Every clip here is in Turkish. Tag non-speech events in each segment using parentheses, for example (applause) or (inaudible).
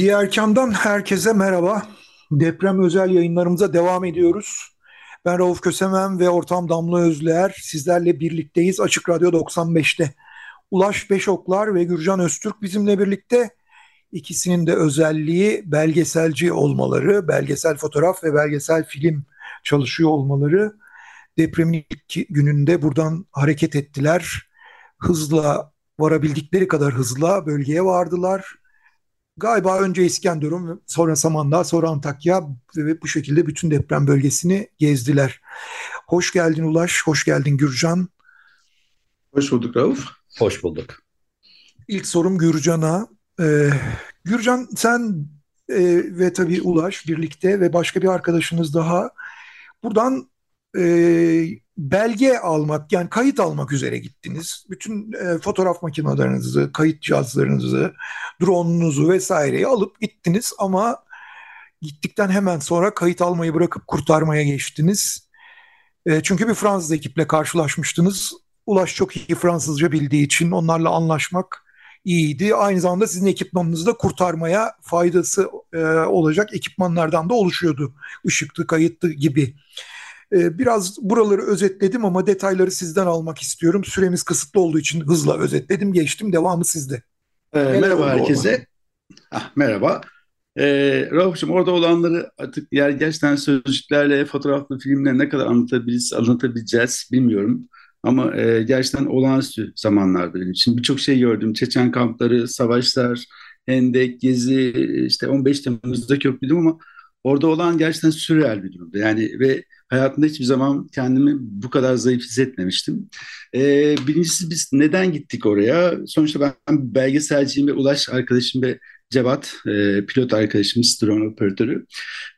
Diğer kamdan herkese merhaba. Deprem özel yayınlarımıza devam ediyoruz. Ben Rauf Kösemen ve ortam Damla Özler sizlerle birlikteyiz Açık Radyo 95'te. Ulaş Beşoklar ve Gürcan Öztürk bizimle birlikte. İkisinin de özelliği belgeselci olmaları, belgesel fotoğraf ve belgesel film çalışıyor olmaları. Depremin ilk gününde buradan hareket ettiler. Hızla varabildikleri kadar hızla bölgeye vardılar galiba önce İskenderun, sonra Samandağ, sonra Antakya ve bu şekilde bütün deprem bölgesini gezdiler. Hoş geldin Ulaş, hoş geldin Gürcan. Hoş bulduk Rauf. Hoş bulduk. İlk sorum Gürcan'a. Ee, Gürcan sen e, ve tabii Ulaş birlikte ve başka bir arkadaşınız daha buradan e, belge almak yani kayıt almak üzere gittiniz. Bütün e, fotoğraf makinelerinizi, kayıt cihazlarınızı, drone'unuzu vesaireyi alıp gittiniz ama gittikten hemen sonra kayıt almayı bırakıp kurtarmaya geçtiniz. E, çünkü bir Fransız ekiple karşılaşmıştınız. Ulaş çok iyi Fransızca bildiği için onlarla anlaşmak iyiydi. Aynı zamanda sizin ekipmanınızı da kurtarmaya faydası e, olacak ekipmanlardan da oluşuyordu. Işıktı, kayıttı gibi. Ee, biraz buraları özetledim ama detayları sizden almak istiyorum. Süremiz kısıtlı olduğu için hızla özetledim, geçtim. Devamı sizde. Ee, merhaba herkese. Ah, merhaba. Ee, Rauf'cum orada olanları artık yani gerçekten sözcüklerle, fotoğraflı filmle ne kadar anlatabiliriz, anlatabileceğiz bilmiyorum. Ama e, gerçekten olağanüstü zamanlardı benim için. Birçok şey gördüm. Çeçen kampları, savaşlar, Hendek, Gezi, işte 15 Temmuz'da köprüydüm ama orada olan gerçekten sürreal bir durumdu. Yani ve hayatımda hiçbir zaman kendimi bu kadar zayıf hissetmemiştim. Ee, birincisi biz neden gittik oraya? Sonuçta ben belgeselciyim ve Ulaş arkadaşım ve Cevat, e, pilot arkadaşımız, drone operatörü.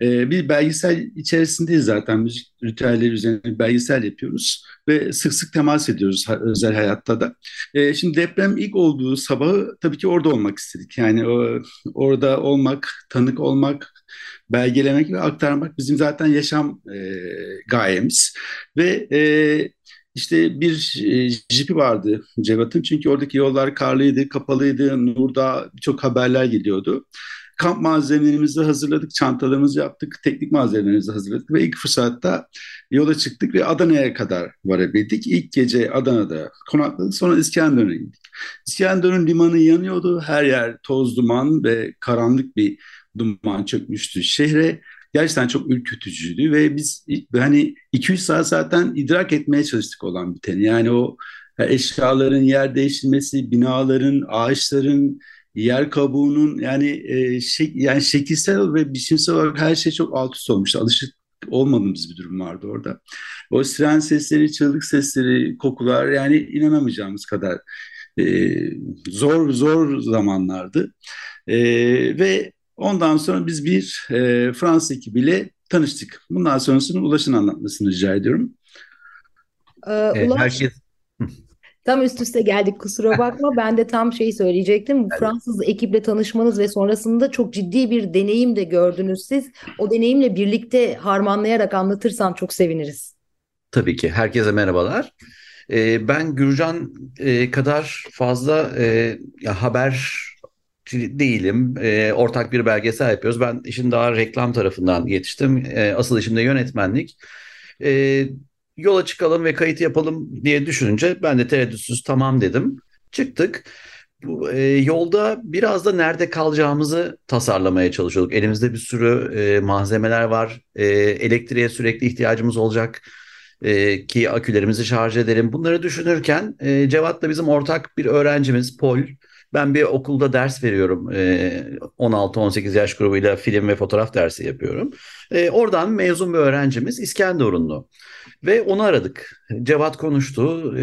E, bir belgesel içerisindeyiz zaten. Müzik ritüelleri üzerine belgesel yapıyoruz ve sık sık temas ediyoruz özel hayatta da. E, şimdi deprem ilk olduğu sabahı tabii ki orada olmak istedik. Yani o, orada olmak, tanık olmak, belgelemek ve aktarmak bizim zaten yaşam e, gayemiz. Ve e, işte bir e, jipi vardı Cevat'ın çünkü oradaki yollar karlıydı, kapalıydı, Nur'da birçok haberler geliyordu. Kamp malzemelerimizi hazırladık, çantalarımızı yaptık, teknik malzemelerimizi hazırladık ve ilk fırsatta yola çıktık ve Adana'ya kadar varabildik. İlk gece Adana'da konakladık, sonra İskenderun'a indik. İskenderun limanı yanıyordu, her yer toz duman ve karanlık bir duman çökmüştü şehre. Gerçekten çok ürkütücüydü ve biz hani 2-3 saat zaten idrak etmeye çalıştık olan biteni. Yani o eşyaların yer değiştirmesi, binaların, ağaçların, yer kabuğunun yani e, şey, yani şekilsel ve biçimsel olarak her şey çok alt üst olmuştu. Alışık olmadığımız bir durum vardı orada. O siren sesleri, çığlık sesleri, kokular yani inanamayacağımız kadar e, zor zor zamanlardı. E, ve Ondan sonra biz bir e, Fransız ekibiyle tanıştık. Bundan sonrasını Ulaş'ın anlatmasını rica ediyorum. Ee, Ulaş, Herkes... (laughs) tam üst üste geldik kusura bakma. Ben de tam şeyi söyleyecektim. Evet. Fransız ekiple tanışmanız ve sonrasında çok ciddi bir deneyim de gördünüz siz. O deneyimle birlikte harmanlayarak anlatırsan çok seviniriz. Tabii ki. Herkese merhabalar. Ee, ben Gürcan e, kadar fazla e, ya haber değilim. E, ortak bir belgesel yapıyoruz. Ben işin daha reklam tarafından yetiştim. E, asıl işim de yönetmenlik. E, yola çıkalım ve kayıt yapalım diye düşününce ben de tereddütsüz tamam dedim. Çıktık. Bu, e, yolda biraz da nerede kalacağımızı tasarlamaya çalışıyorduk. Elimizde bir sürü e, malzemeler var. E, elektriğe sürekli ihtiyacımız olacak e, ki akülerimizi şarj edelim. Bunları düşünürken e, Cevat da bizim ortak bir öğrencimiz Pol Ben bir okulda ders veriyorum. 16-18 yaş grubuyla film ve fotoğraf dersi yapıyorum. Oradan mezun bir öğrencimiz İskenderunlu. Ve onu aradık. Cevat konuştu.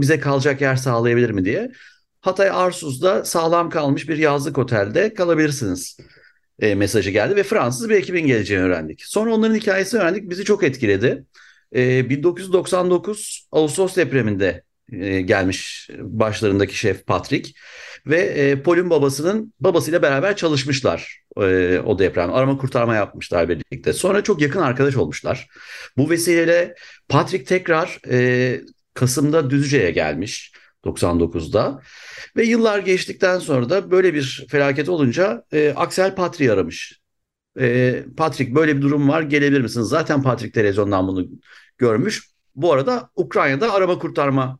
Bize kalacak yer sağlayabilir mi diye. Hatay Arsuz'da sağlam kalmış bir yazlık otelde kalabilirsiniz e, mesajı geldi ve Fransız bir ekibin geleceğini öğrendik. Sonra onların hikayesini öğrendik. Bizi çok etkiledi. E, 1999 Ağustos depreminde e, gelmiş başlarındaki şef Patrick ve e, Paul'ün babasının babasıyla beraber çalışmışlar e, o deprem. Arama kurtarma yapmışlar birlikte. Sonra çok yakın arkadaş olmuşlar. Bu vesileyle Patrick tekrar e, Kasım'da Düzce'ye gelmiş 99'da ve yıllar geçtikten sonra da böyle bir felaket olunca e, Axel Patrick'i aramış. E, Patrick böyle bir durum var gelebilir misiniz? Zaten Patrick televizyondan bunu görmüş. Bu arada Ukrayna'da arama kurtarma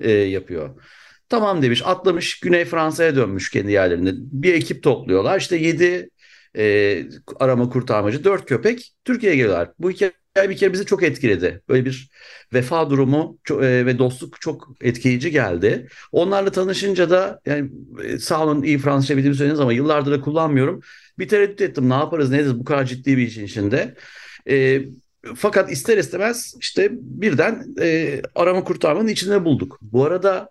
e, yapıyor. Tamam demiş atlamış Güney Fransa'ya dönmüş kendi yerlerinde. Bir ekip topluyorlar işte 7 e, arama kurtarmacı 4 köpek Türkiye'ye geliyorlar. Bu hikaye bir kere bizi çok etkiledi. Böyle bir vefa durumu çok, e, ve dostluk çok etkileyici geldi. Onlarla tanışınca da yani e, sağ olun iyi Fransızca bildiğimi söylediniz ama yıllardır da kullanmıyorum. Bir tereddüt ettim ne yaparız ne ederiz bu kadar ciddi bir işin içinde. E, fakat ister istemez işte birden e, arama kurtarmanın içinde bulduk. Bu arada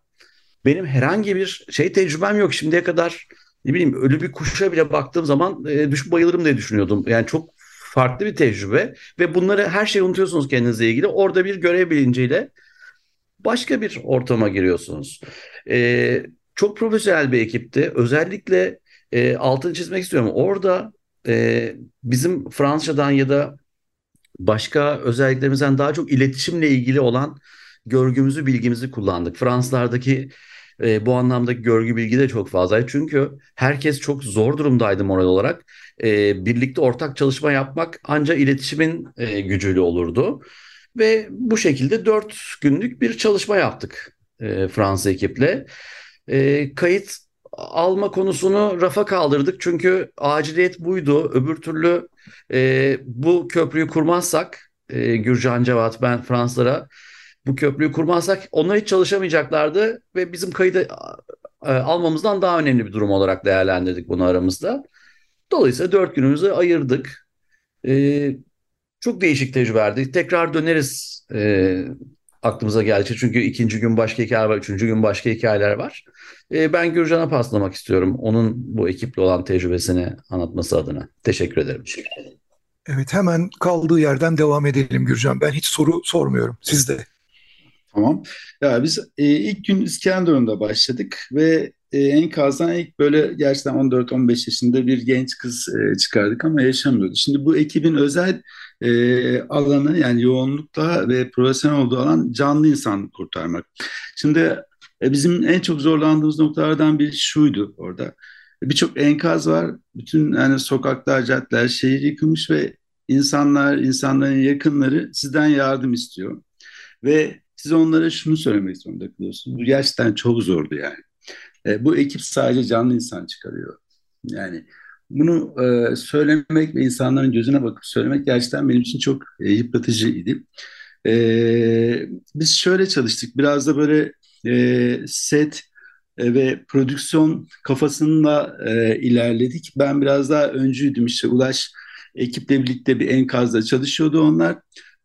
benim herhangi bir şey tecrübem yok. Şimdiye kadar ne bileyim ölü bir kuşa bile baktığım zaman e, düşüp bayılırım diye düşünüyordum. Yani çok farklı bir tecrübe ve bunları her şeyi unutuyorsunuz kendinizle ilgili. Orada bir görev bilinciyle başka bir ortama giriyorsunuz. E, çok profesyonel bir ekipti. Özellikle e, altını çizmek istiyorum. Orada e, bizim Fransızcadan ya da başka özelliklerimizden daha çok iletişimle ilgili olan görgümüzü, bilgimizi kullandık. Fransızlardaki e, bu anlamda görgü bilgi de çok fazla. Çünkü herkes çok zor durumdaydı moral olarak. E, birlikte ortak çalışma yapmak ancak iletişimin e, gücüyle olurdu. Ve bu şekilde dört günlük bir çalışma yaptık e, Fransa ekiple. E, kayıt alma konusunu rafa kaldırdık çünkü aciliyet buydu. Öbür türlü e, bu köprüyü kurmazsak e, Gürcan Cevat ben Fransızlara bu köprüyü kurmazsak onlar hiç çalışamayacaklardı ve bizim kaydı e, almamızdan daha önemli bir durum olarak değerlendirdik bunu aramızda. Dolayısıyla dört günümüzü ayırdık. E, çok değişik tecrübelerdi. Tekrar döneriz e, aklımıza geldi. Çünkü ikinci gün başka hikayeler var, üçüncü gün başka hikayeler var. E, ben Gürcan'a paslamak istiyorum. Onun bu ekiple olan tecrübesini anlatması adına. Teşekkür ederim. Evet hemen kaldığı yerden devam edelim Gürcan. Ben hiç soru sormuyorum. Siz de. Tamam. Ya biz e, ilk gün İskenderun'da başladık ve e, enkazdan ilk böyle gerçekten 14-15 yaşında bir genç kız e, çıkardık ama yaşamıyordu. Şimdi bu ekibin özel e, alanı yani yoğunlukta ve profesyonel olduğu alan canlı insan kurtarmak. Şimdi e, bizim en çok zorlandığımız noktalardan biri şuydu orada. Birçok enkaz var. Bütün yani sokaklar, caddeler, şehir yıkılmış ve insanlar, insanların yakınları sizden yardım istiyor. Ve siz onlara şunu söylemek zorunda kalıyorsunuz. Bu gerçekten çok zordu yani. E, bu ekip sadece canlı insan çıkarıyor. Yani bunu e, söylemek ve insanların gözüne bakıp söylemek gerçekten benim için çok e, yıpratıcıydı. E, biz şöyle çalıştık. Biraz da böyle e, set e, ve prodüksiyon kafasında e, ilerledik. Ben biraz daha öncüydüm. İşte Ulaş ekiple birlikte bir enkazda çalışıyordu onlar.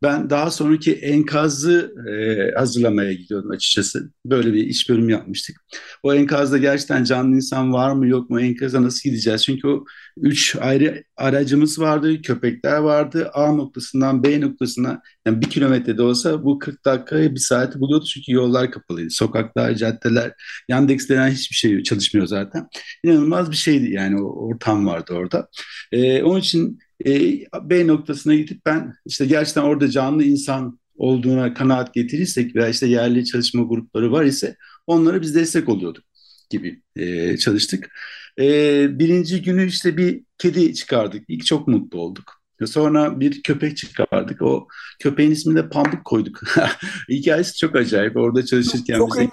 Ben daha sonraki enkazı e, hazırlamaya gidiyordum açıkçası. Böyle bir iş bölümü yapmıştık. O enkazda gerçekten canlı insan var mı yok mu enkaza nasıl gideceğiz? Çünkü o üç ayrı aracımız vardı, köpekler vardı. A noktasından B noktasına yani bir kilometrede olsa bu 40 dakikaya bir saati buluyordu çünkü yollar kapalıydı. Sokaklar, caddeler, Yandex denen hiçbir şey çalışmıyor zaten. İnanılmaz bir şeydi yani o ortam vardı orada. E, onun için e, B noktasına gidip ben işte gerçekten orada canlı insan olduğuna kanaat getirirsek veya işte yerli çalışma grupları var ise onlara biz destek oluyorduk gibi e, çalıştık. E, birinci günü işte bir kedi çıkardık. İlk çok mutlu olduk. Sonra bir köpek çıkardık. O köpeğin ismini de Pambuk koyduk. (laughs) Hikayesi çok acayip. Orada çalışırken çok, bize...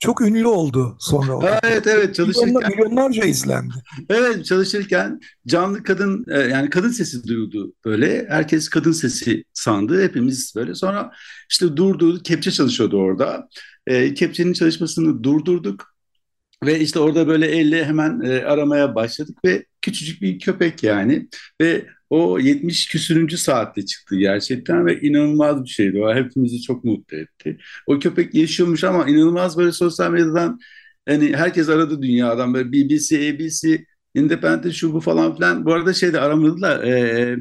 çok ünlü oldu sonra. O. Evet evet çalışırken. Milyonlar, milyonlarca izlendi. Evet çalışırken canlı kadın e, yani kadın sesi duyuldu böyle. Herkes kadın sesi sandı. Hepimiz böyle. Sonra işte durdu. Kepçe çalışıyordu orada. E, kepçenin çalışmasını durdurduk. Ve işte orada böyle elle hemen e, aramaya başladık ve küçücük bir köpek yani. Ve o 70 küsürüncü saatte çıktı gerçekten ve inanılmaz bir şeydi. O hepimizi çok mutlu etti. O köpek yaşıyormuş ama inanılmaz böyle sosyal medyadan hani herkes aradı dünyadan böyle BBC, ABC, Independent şu bu falan filan. Bu arada şeyde aramadı da e,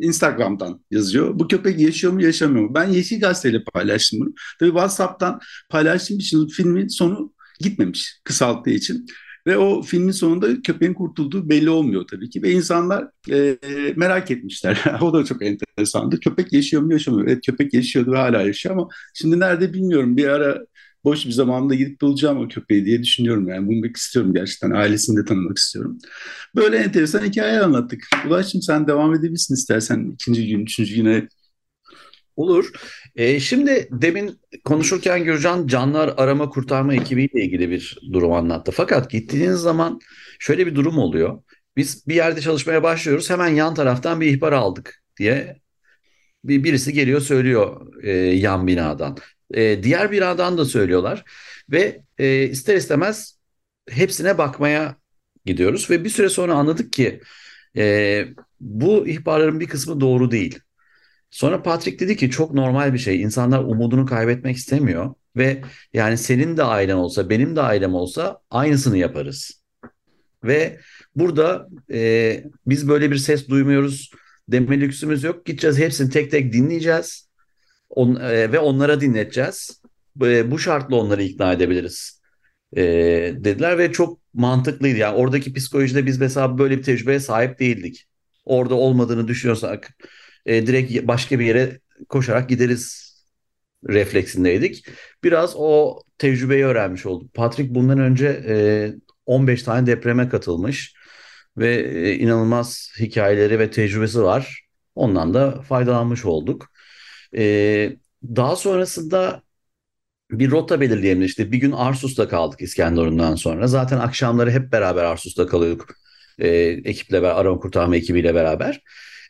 Instagram'dan yazıyor. Bu köpek yaşıyor mu yaşamıyor mu? Ben Yeşil Gazete'yle paylaştım bunu. Tabii WhatsApp'tan paylaştığım için filmin sonu gitmemiş kısalttığı için. Ve o filmin sonunda köpeğin kurtulduğu belli olmuyor tabii ki. Ve insanlar e, merak etmişler. (laughs) o da çok enteresandı. Köpek yaşıyor mu yaşamıyor. Evet köpek yaşıyordu ve hala yaşıyor ama şimdi nerede bilmiyorum. Bir ara boş bir zamanda gidip bulacağım o köpeği diye düşünüyorum. Yani bulmak istiyorum gerçekten. Ailesini de tanımak istiyorum. Böyle enteresan hikaye anlattık. Ulaş'cığım sen devam edebilirsin istersen ikinci gün, üçüncü güne. Olur. E, şimdi demin konuşurken Gürcan canlar arama kurtarma ekibiyle ilgili bir durum anlattı. Fakat gittiğiniz zaman şöyle bir durum oluyor. Biz bir yerde çalışmaya başlıyoruz. Hemen yan taraftan bir ihbar aldık diye bir birisi geliyor söylüyor e, yan binadan. E, diğer binadan da söylüyorlar ve e, ister istemez hepsine bakmaya gidiyoruz ve bir süre sonra anladık ki e, bu ihbarların bir kısmı doğru değil. Sonra Patrick dedi ki çok normal bir şey. İnsanlar umudunu kaybetmek istemiyor ve yani senin de ailen olsa, benim de ailem olsa aynısını yaparız. Ve burada e, biz böyle bir ses duymuyoruz deme lüksümüz yok. Gideceğiz hepsini tek tek dinleyeceğiz on, e, ve onlara dinleteceğiz. E, bu şartla onları ikna edebiliriz e, dediler ve çok mantıklıydı. Yani oradaki psikolojide biz mesela böyle bir tecrübeye sahip değildik. Orada olmadığını düşünüyorsak e, direkt başka bir yere koşarak gideriz refleksindeydik. Biraz o tecrübeyi öğrenmiş olduk. Patrick bundan önce e, 15 tane depreme katılmış ve e, inanılmaz hikayeleri ve tecrübesi var. Ondan da faydalanmış olduk. E, daha sonrasında bir rota belirleyelim. Bir gün Arsus'ta kaldık İskenderun'dan sonra. Zaten akşamları hep beraber Arsus'ta kalıyorduk. E, ekiple, arama kurtarma ekibiyle beraber.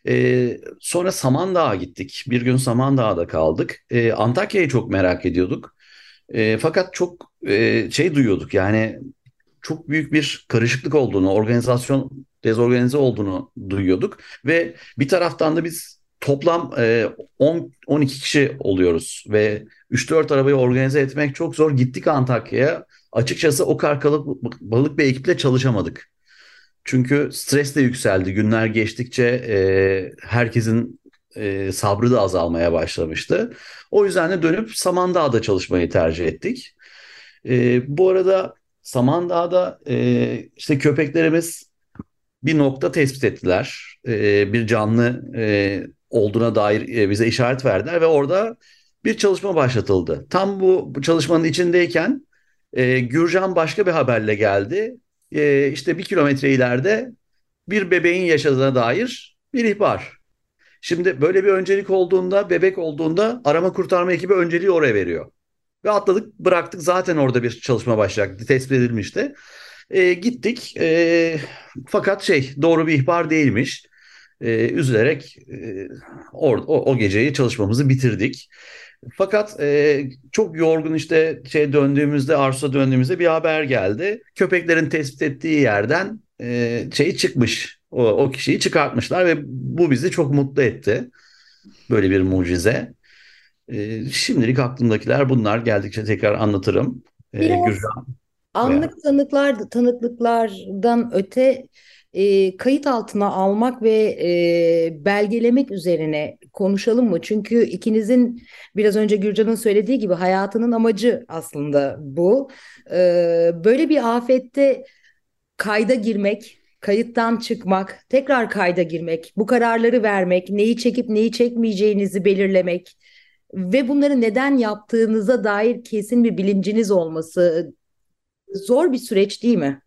E, sonra Samandağ'a gittik. Bir gün Samandağ'da kaldık. E, Antakya'yı çok merak ediyorduk. E, fakat çok e, şey duyuyorduk yani çok büyük bir karışıklık olduğunu, organizasyon dezorganize olduğunu duyuyorduk. Ve bir taraftan da biz toplam e, 10 12 kişi oluyoruz ve 3-4 arabayı organize etmek çok zor. Gittik Antakya'ya. Açıkçası o kadar balık bir ekiple çalışamadık. Çünkü stres de yükseldi. Günler geçtikçe e, herkesin e, sabrı da azalmaya başlamıştı. O yüzden de dönüp Samandağ'da çalışmayı tercih ettik. E, bu arada Samandağ'da e, işte köpeklerimiz bir nokta tespit ettiler. E, bir canlı e, olduğuna dair e, bize işaret verdiler ve orada bir çalışma başlatıldı. Tam bu, bu çalışmanın içindeyken e, Gürcan başka bir haberle geldi e, işte bir kilometre ileride bir bebeğin yaşadığına dair bir ihbar. Şimdi böyle bir öncelik olduğunda, bebek olduğunda arama kurtarma ekibi önceliği oraya veriyor. Ve atladık, bıraktık. Zaten orada bir çalışma başlayacaktı, tespit edilmişti. E, gittik. E, fakat şey, doğru bir ihbar değilmiş. E, üzülerek e, or, o, o geceyi çalışmamızı bitirdik. Fakat e, çok yorgun işte şey döndüğümüzde Arsus'a döndüğümüzde bir haber geldi. Köpeklerin tespit ettiği yerden e, şey çıkmış. O, o kişiyi çıkartmışlar ve bu bizi çok mutlu etti. Böyle bir mucize. E, şimdilik aklımdakiler bunlar. Geldikçe tekrar anlatırım. E, Gürcan. Anlık tanıklar, tanıklıklardan öte e, kayıt altına almak ve e, belgelemek üzerine konuşalım mı? Çünkü ikinizin biraz önce Gürcan'ın söylediği gibi hayatının amacı aslında bu. E, böyle bir afette kayda girmek, kayıttan çıkmak, tekrar kayda girmek, bu kararları vermek, neyi çekip neyi çekmeyeceğinizi belirlemek ve bunları neden yaptığınıza dair kesin bir bilinciniz olması zor bir süreç değil mi?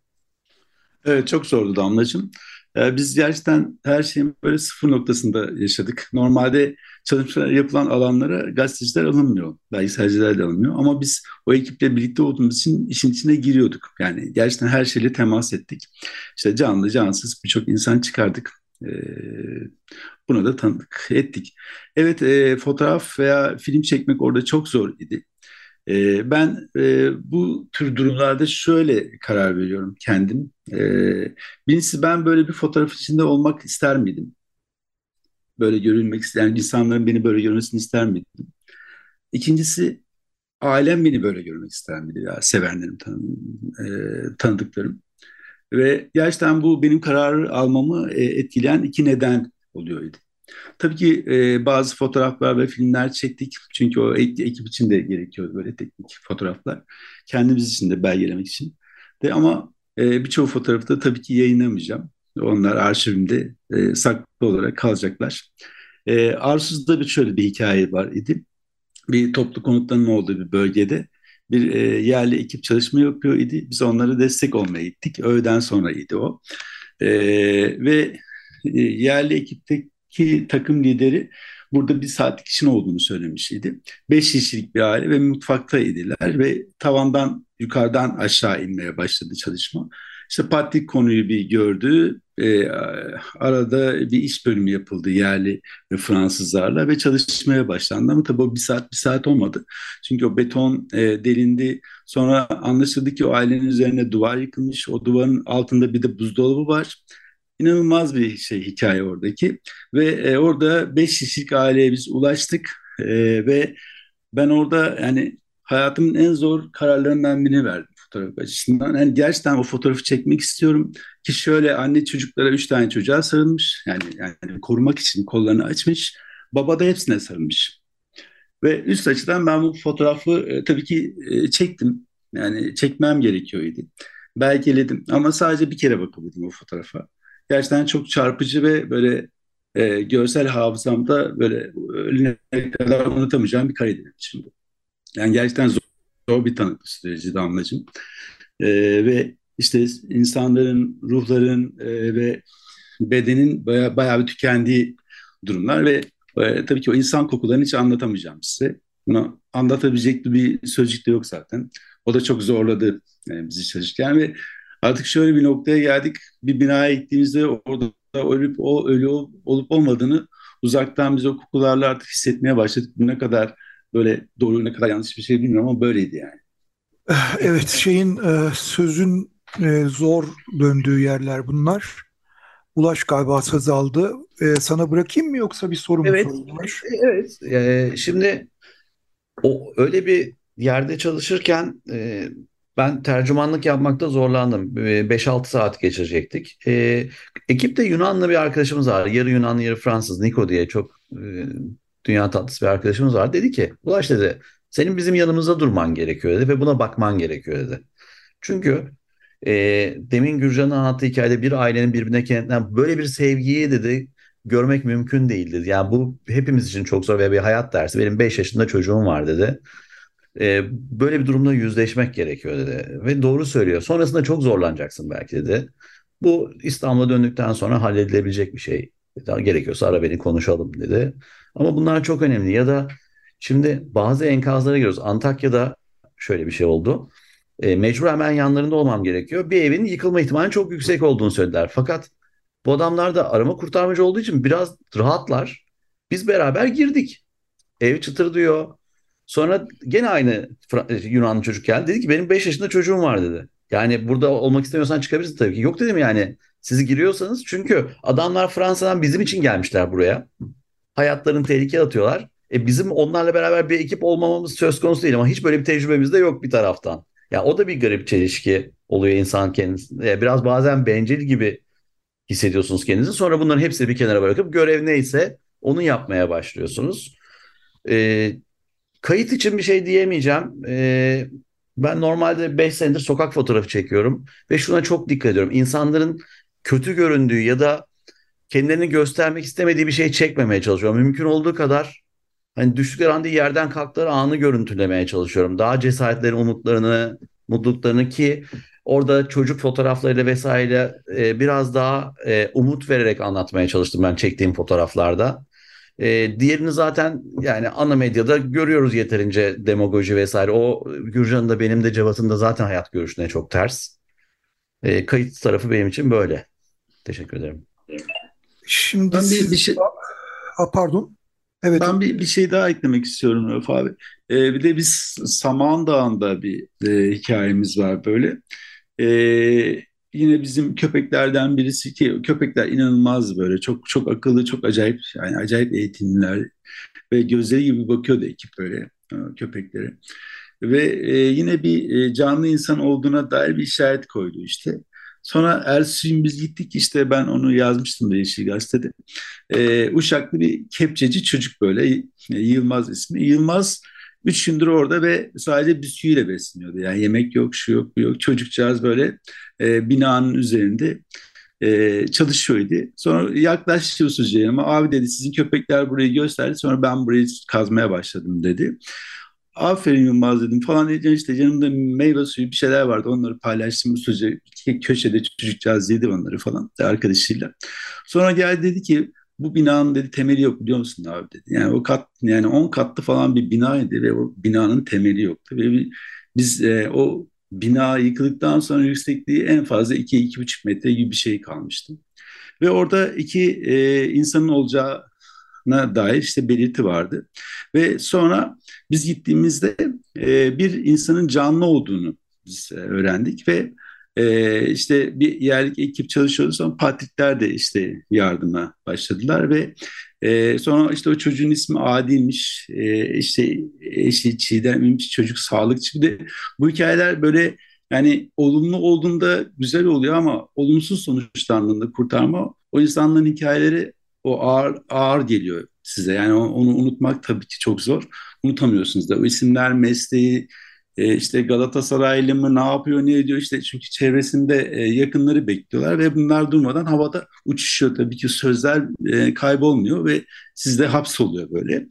Evet çok zordu Damlacığım. Ee, biz gerçekten her şeyin böyle sıfır noktasında yaşadık. Normalde çalışmalar yapılan alanlara gazeteciler alınmıyor, belgeselciler de alınmıyor. Ama biz o ekiple birlikte olduğumuz için işin içine giriyorduk. Yani gerçekten her şeyle temas ettik. İşte canlı, cansız birçok insan çıkardık. Ee, buna da tanıdık ettik. Evet, e, fotoğraf veya film çekmek orada çok zor idi. E, ben e, bu tür durumlarda şöyle karar veriyorum kendim. E, birincisi ben böyle bir fotoğraf içinde olmak ister miydim? Böyle görülmek isteyen yani insanların beni böyle görmesini ister miydim? İkincisi ailem beni böyle görmek ister miydi ya sevenlerim, tanı, e, tanıdıklarım. Ve gerçekten bu benim kararı almamı e, etkileyen iki neden oluyordu. Tabii ki e, bazı fotoğraflar ve filmler çektik. Çünkü o ekip için de gerekiyordu böyle teknik fotoğraflar. Kendimiz için de belgelemek için. De, ama e, birçok fotoğrafı da tabii ki yayınlamayacağım. Onlar arşivimde e, saklı olarak kalacaklar. E, Arsuz'da bir şöyle bir hikaye var idi. Bir toplu konutların olduğu bir bölgede bir e, yerli ekip çalışma yapıyor idi. Biz onlara destek olmaya gittik. Öğleden sonra idi o. E, ve e, yerli ekipteki takım lideri burada bir saatlik işin olduğunu söylemişti. Beş kişilik bir aile ve mutfakta idiler ve tavandan yukarıdan aşağı inmeye başladı çalışma. İşte Patrik konuyu bir gördü. E, arada bir iş bölümü yapıldı yerli ve Fransızlarla ve çalışmaya başlandı. Ama tabii o bir saat bir saat olmadı. Çünkü o beton e, delindi. Sonra anlaşıldı ki o ailenin üzerine duvar yıkılmış. O duvarın altında bir de buzdolabı var. İnanılmaz bir şey hikaye oradaki. Ve e, orada beş kişilik aileye biz ulaştık. E, ve ben orada yani hayatımın en zor kararlarından birini verdim fotoğraf açısından. Yani gerçekten o fotoğrafı çekmek istiyorum ki şöyle anne çocuklara üç tane çocuğa sarılmış. Yani, yani korumak için kollarını açmış. Baba da hepsine sarılmış. Ve üst açıdan ben bu fotoğrafı e, tabii ki e, çektim. Yani çekmem gerekiyordu. Belgeledim ama sadece bir kere bakabildim o fotoğrafa. Gerçekten çok çarpıcı ve böyle e, görsel hafızamda böyle ölüne kadar unutamayacağım bir kareydi benim için bu. Yani gerçekten zor, zor bir tanıklık süreci damlacığım. E, ve işte insanların, ruhların e, ve bedenin bayağı, bayağı bir tükendiği durumlar ve e, tabii ki o insan kokularını hiç anlatamayacağım size. Bunu anlatabilecek bir sözcük de yok zaten. O da çok zorladı yani bizi çalışırken ve artık şöyle bir noktaya geldik. Bir binaya gittiğimizde orada ölüp o ölü olup olmadığını uzaktan biz o kokularla artık hissetmeye başladık. Ne kadar böyle doğru ne kadar yanlış bir şey bilmiyorum ama böyleydi yani. Evet şeyin e, sözün e, zor döndüğü yerler bunlar. Ulaş galiba söz aldı. Sana bırakayım mı yoksa bir soru mu evet, sorulmuş? Evet. E, şimdi o öyle bir yerde çalışırken e, ben tercümanlık yapmakta zorlandım. 5-6 saat geçirecektik. E, ekipte Yunanlı bir arkadaşımız var. Yarı Yunanlı yarı Fransız. Niko diye çok e, dünya tatlısı bir arkadaşımız var. Dedi ki Ulaş dedi senin bizim yanımızda durman gerekiyor dedi ve buna bakman gerekiyor dedi. Çünkü e, demin Gürcan'ın anlattığı hikayede bir ailenin birbirine kenetlenen böyle bir sevgiyi dedi görmek mümkün değildi. Yani bu hepimiz için çok zor ve bir hayat dersi. Benim 5 yaşında çocuğum var dedi. E, böyle bir durumda yüzleşmek gerekiyor dedi. Ve doğru söylüyor. Sonrasında çok zorlanacaksın belki dedi. Bu İstanbul'a döndükten sonra halledilebilecek bir şey. Daha gerekiyorsa ara beni konuşalım dedi. Ama bunlar çok önemli. Ya da şimdi bazı enkazlara giriyoruz. Antakya'da şöyle bir şey oldu. E, mecbur hemen yanlarında olmam gerekiyor. Bir evin yıkılma ihtimali çok yüksek olduğunu söylediler. Fakat bu adamlar da arama kurtarmacı olduğu için biraz rahatlar. Biz beraber girdik. Ev çıtır diyor. Sonra gene aynı e, Yunanlı çocuk geldi. Dedi ki benim 5 yaşında çocuğum var dedi. Yani burada olmak istemiyorsan çıkabilirsin tabii ki. Yok dedim yani siz giriyorsanız çünkü adamlar Fransa'dan bizim için gelmişler buraya. Hayatlarını tehlikeye atıyorlar. E bizim onlarla beraber bir ekip olmamamız söz konusu değil ama hiç böyle bir tecrübemiz de yok bir taraftan. Ya o da bir garip çelişki oluyor insan kendisi. Biraz bazen bencil gibi hissediyorsunuz kendinizi. Sonra bunların hepsini bir kenara bırakıp görev neyse onu yapmaya başlıyorsunuz. Ee, kayıt için bir şey diyemeyeceğim. Ee, ben normalde 5 senedir sokak fotoğrafı çekiyorum ve şuna çok dikkat ediyorum. İnsanların kötü göründüğü ya da kendilerini göstermek istemediği bir şey çekmemeye çalışıyorum. Mümkün olduğu kadar hani düştükleri anda yerden kalktıkları anı görüntülemeye çalışıyorum. Daha cesaretlerini, umutlarını, mutluluklarını ki orada çocuk fotoğraflarıyla vesaire e, biraz daha e, umut vererek anlatmaya çalıştım ben çektiğim fotoğraflarda. E, diğerini zaten yani ana medyada görüyoruz yeterince demagoji vesaire. O Gürcan'ın da benim de Cevat'ın da zaten hayat görüşüne çok ters. E, kayıt tarafı benim için böyle. Teşekkür ederim. Şimdi ben bir, bir şey... Ha, pardon. Evet. Ben bir, bir şey daha eklemek istiyorum Rauf abi. Ee, bir de biz Saman Dağı'nda bir e, hikayemiz var böyle. Ee, yine bizim köpeklerden birisi ki köpekler inanılmaz böyle çok çok akıllı çok acayip yani acayip eğitimliler ve gözleri gibi bakıyordu ekip böyle e, köpeklere. Ve e, yine bir e, canlı insan olduğuna dair bir işaret koydu işte. Sonra ertesi biz gittik işte ben onu yazmıştım da Yeşil Gazete'de. E, Uşaklı bir kepçeci çocuk böyle Yılmaz ismi. Yılmaz üç gündür orada ve sadece bisküviyle besleniyordu. Yani yemek yok, şu yok, bu yok. Çocukcağız böyle e, binanın üzerinde e, çalışıyordu. Sonra yaklaştı usulca yanıma. Abi dedi sizin köpekler burayı gösterdi. Sonra ben burayı kazmaya başladım dedi. Aferin Yılmaz dedim falan diyeceğim işte yanımda meyve suyu bir şeyler vardı onları paylaştım usulca köşede çocukcağız yedi onları falan arkadaşıyla. Sonra geldi dedi ki bu binanın dedi temeli yok biliyor musun abi dedi. Yani o kat yani 10 katlı falan bir binaydı ve o binanın temeli yoktu ve biz e, o bina yıkıldıktan sonra yüksekliği en fazla 2-2,5 metre gibi bir şey kalmıştı. Ve orada iki e, insanın olacağına dair işte belirti vardı. Ve sonra biz gittiğimizde e, bir insanın canlı olduğunu biz e, öğrendik ve e, işte bir yerlik ekip çalışıyordu sonra Patrikler de işte yardıma başladılar ve e, sonra işte o çocuğun ismi Adil'miş e, işte eşi Çiğdem'miş çocuk sağlıkçı bir de bu hikayeler böyle yani olumlu olduğunda güzel oluyor ama olumsuz sonuçlandığında kurtarma o insanların hikayeleri o ağır ağır geliyor size. Yani onu unutmak tabii ki çok zor. Unutamıyorsunuz da. O isimler, mesleği, e, işte Galatasaraylı mı ne yapıyor ne ediyor? İşte çünkü çevresinde e, yakınları bekliyorlar ve bunlar durmadan havada uçuşuyor. Tabii ki sözler e, kaybolmuyor ve sizde hapsoluyor böyle.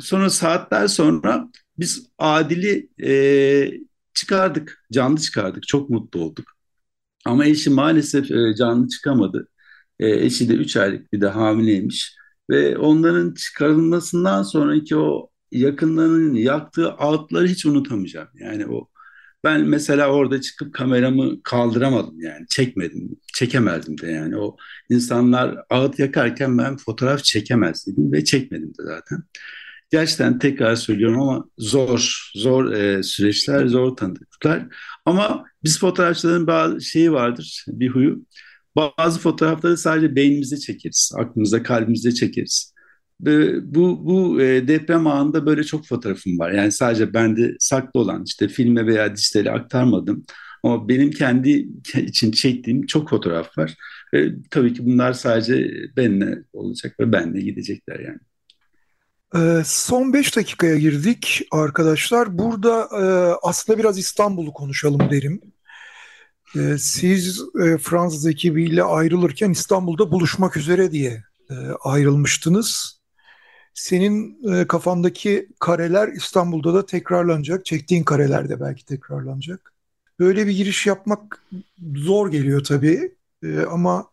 Sonra saatler sonra biz Adil'i e, çıkardık canlı çıkardık. Çok mutlu olduk. Ama eşi maalesef e, canlı çıkamadı. E, eşi de 3 aylık bir de hamileymiş. Ve onların çıkarılmasından sonraki o yakınlarının yaktığı ağıtları hiç unutamayacağım. Yani o ben mesela orada çıkıp kameramı kaldıramadım yani çekmedim, çekemezdim de yani o insanlar ağıt yakarken ben fotoğraf çekemezdim ve çekmedim de zaten. Gerçekten tekrar söylüyorum ama zor, zor e, süreçler, zor tanıdıklar. Ama biz fotoğrafçıların bazı şeyi vardır, bir huyu. Bazı fotoğrafları sadece beynimizde çekeriz, aklımızda, kalbimizde çekeriz bu bu e, deprem anında böyle çok fotoğrafım var. Yani sadece bende saklı olan işte filme veya dijitale aktarmadım. Ama benim kendi için çektiğim çok fotoğraf var. E, tabii ki bunlar sadece benimle olacak ve benimle gidecekler yani. E, son 5 dakikaya girdik arkadaşlar. Burada e, aslında biraz İstanbul'u konuşalım derim. E, siz e, Fransız ekibiyle ayrılırken İstanbul'da buluşmak üzere diye e, ayrılmıştınız. Senin e, kafandaki kareler İstanbul'da da tekrarlanacak. Çektiğin kareler de belki tekrarlanacak. Böyle bir giriş yapmak zor geliyor tabii. E, ama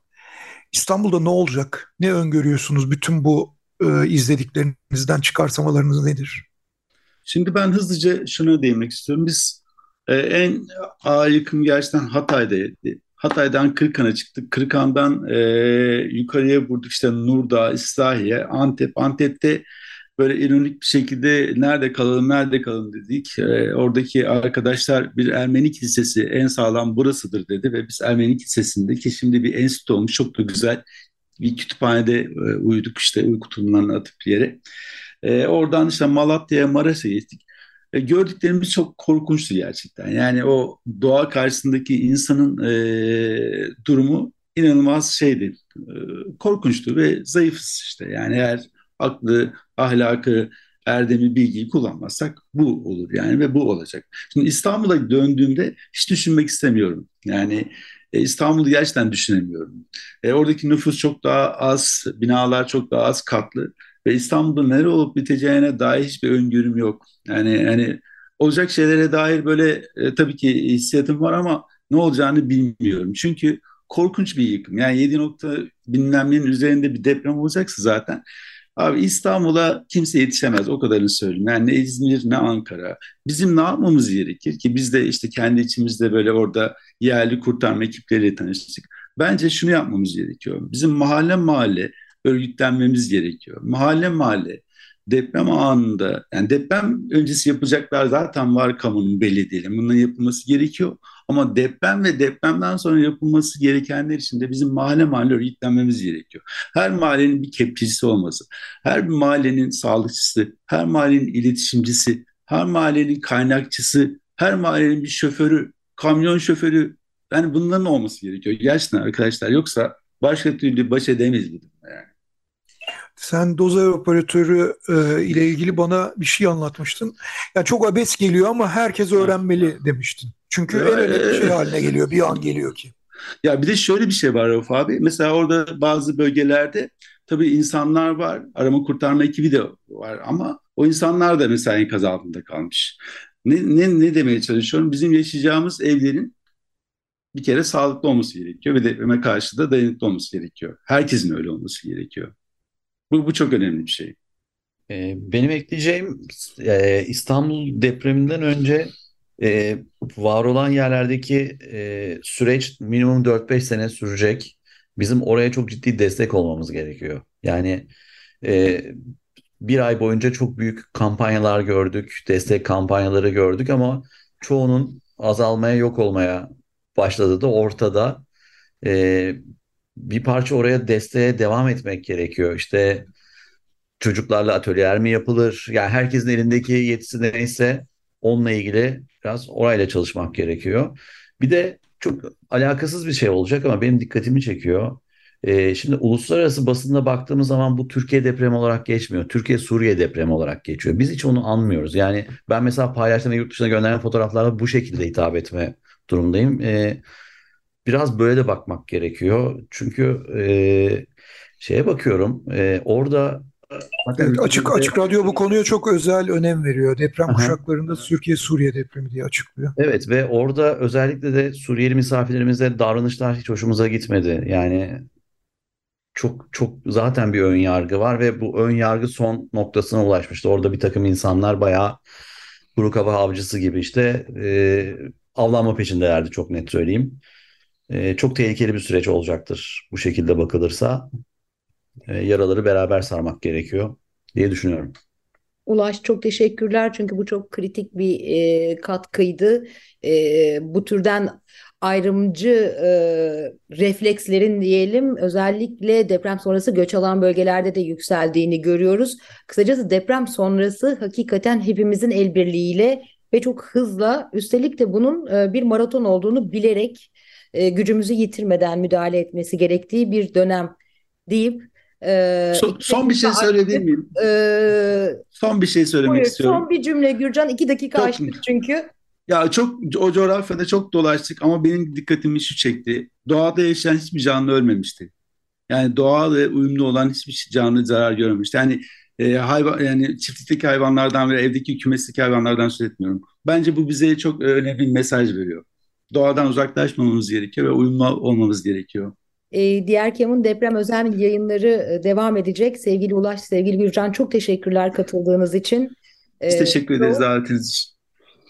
İstanbul'da ne olacak? Ne öngörüyorsunuz? Bütün bu e, izlediklerinizden çıkarsamalarınız nedir? Şimdi ben hızlıca şuna değinmek istiyorum. Biz e, en ağır yıkım gerçekten Hatay'daydı. Hatay'dan Kırıkan'a çıktık. Kırıkan'dan e, yukarıya vurduk işte Nurdağ, İslahiye, Antep. Antep'te böyle ironik bir şekilde nerede kalalım, nerede kalalım dedik. E, oradaki arkadaşlar bir Ermeni kilisesi en sağlam burasıdır dedi ve biz Ermeni kilisesinde ki şimdi bir enstitü olmuş çok da güzel bir kütüphanede e, uyuduk işte uyku tulumlarını atıp bir yere. E, oradan işte Malatya'ya, Maraş'a gittik. E, gördüklerimiz çok korkunçtu gerçekten. Yani o doğa karşısındaki insanın e, durumu inanılmaz şeydi, e, korkunçtu ve zayıfız işte. Yani eğer aklı, ahlakı, erdemi, bilgiyi kullanmazsak bu olur yani ve bu olacak. Şimdi İstanbul'a döndüğümde hiç düşünmek istemiyorum. Yani e, İstanbul'u gerçekten düşünemiyorum. E, oradaki nüfus çok daha az, binalar çok daha az katlı ve İstanbul'da nere olup biteceğine dair hiçbir öngörüm yok. Yani yani olacak şeylere dair böyle e, tabii ki hissiyatım var ama ne olacağını bilmiyorum. Çünkü korkunç bir yıkım. Yani 7 nokta bilmem üzerinde bir deprem olacaksa zaten Abi İstanbul'a kimse yetişemez o kadarını söyleyeyim. Yani ne İzmir ne Ankara. Bizim ne yapmamız gerekir ki biz de işte kendi içimizde böyle orada yerli kurtarma ekipleriyle tanıştık. Bence şunu yapmamız gerekiyor. Bizim mahalle mahalle örgütlenmemiz gerekiyor. Mahalle mahalle deprem anında yani deprem öncesi yapılacaklar zaten var kamunun belli değil. Bunların yapılması gerekiyor. Ama deprem ve depremden sonra yapılması gerekenler için de bizim mahalle mahalle örgütlenmemiz gerekiyor. Her mahallenin bir kepçecisi olması, her bir mahallenin sağlıkçısı, her mahallenin iletişimcisi, her mahallenin kaynakçısı, her mahallenin bir şoförü, kamyon şoförü yani bunların olması gerekiyor. Gerçekten arkadaşlar yoksa başka türlü baş edemeyiz bu. Sen dozer operatörü e, ile ilgili bana bir şey anlatmıştın. Yani çok abes geliyor ama herkes öğrenmeli demiştin. Çünkü en önemli şey haline geliyor. Bir an geliyor ki. Ya bir de şöyle bir şey var Rauf abi. Mesela orada bazı bölgelerde tabii insanlar var. Arama kurtarma ekibi de var ama o insanlar da mesela enkaz altında kalmış. Ne, ne, ne demeye çalışıyorum? Bizim yaşayacağımız evlerin bir kere sağlıklı olması gerekiyor ve depreme karşı da dayanıklı olması gerekiyor. Herkesin öyle olması gerekiyor. Bu, bu çok önemli bir şey. Ee, benim ekleyeceğim e, İstanbul depreminden önce e, var olan yerlerdeki e, süreç minimum 4-5 sene sürecek. Bizim oraya çok ciddi destek olmamız gerekiyor. Yani bir ay boyunca çok büyük kampanyalar gördük, destek kampanyaları gördük ama çoğunun azalmaya yok olmaya başladı da ortada. Bir parça oraya desteğe devam etmek gerekiyor. İşte çocuklarla atölyeler mi yapılır? Yani herkesin elindeki yetisi neyse onunla ilgili biraz orayla çalışmak gerekiyor. Bir de çok alakasız bir şey olacak ama benim dikkatimi çekiyor. Ee, şimdi uluslararası basında baktığımız zaman bu Türkiye depremi olarak geçmiyor. Türkiye-Suriye depremi olarak geçiyor. Biz hiç onu anmıyoruz. Yani ben mesela paylaştığım yurt dışına gönderen fotoğraflarla bu şekilde hitap etme durumdayım. Ee, biraz böyle de bakmak gerekiyor. Çünkü e, şeye bakıyorum e, orada Evet, açık açık radyo bu konuya çok özel önem veriyor. Deprem Aha. kuşaklarında Türkiye Suriye depremi diye açıklıyor. Evet ve orada özellikle de Suriyeli misafirlerimizde davranışlar hiç hoşumuza gitmedi. Yani çok çok zaten bir ön yargı var ve bu ön yargı son noktasına ulaşmıştı. Orada bir takım insanlar bayağı kuru kafa avcısı gibi işte e, avlanma peşindelerdi çok net söyleyeyim. E, çok tehlikeli bir süreç olacaktır bu şekilde bakılırsa. E, yaraları beraber sarmak gerekiyor diye düşünüyorum. Ulaş çok teşekkürler çünkü bu çok kritik bir e, katkıydı. E, bu türden ayrımcı e, reflekslerin diyelim özellikle deprem sonrası göç alan bölgelerde de yükseldiğini görüyoruz. Kısacası deprem sonrası hakikaten hepimizin el birliğiyle ve çok hızla üstelik de bunun e, bir maraton olduğunu bilerek e, gücümüzü yitirmeden müdahale etmesi gerektiği bir dönem deyip ee, son, son bir şey söyleyebilir miyim? E, son bir şey söylemek buyur, istiyorum. Son bir cümle Gürcan. iki dakika çok, açtık çünkü. Ya çok o coğrafyada çok dolaştık ama benim dikkatimi şu çekti. Doğada yaşayan hiçbir canlı ölmemişti. Yani doğa ve uyumlu olan hiçbir canlı zarar görmemişti. Yani e, hayvan yani çiftlikteki hayvanlardan ve evdeki kümesteki hayvanlardan söz etmiyorum. Bence bu bize çok önemli bir mesaj veriyor. Doğadan uzaklaşmamamız gerekiyor ve uyumlu olmamız gerekiyor. E, diğer Kem'in deprem özel yayınları e, devam edecek. Sevgili Ulaş, sevgili Gürcan çok teşekkürler katıldığınız için. Biz e, teşekkür ederiz davetiniz için.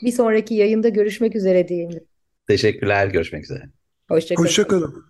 Bir sonraki yayında görüşmek üzere diyelim. Teşekkürler, görüşmek üzere. Hoşçakalın. Hoşçakalın.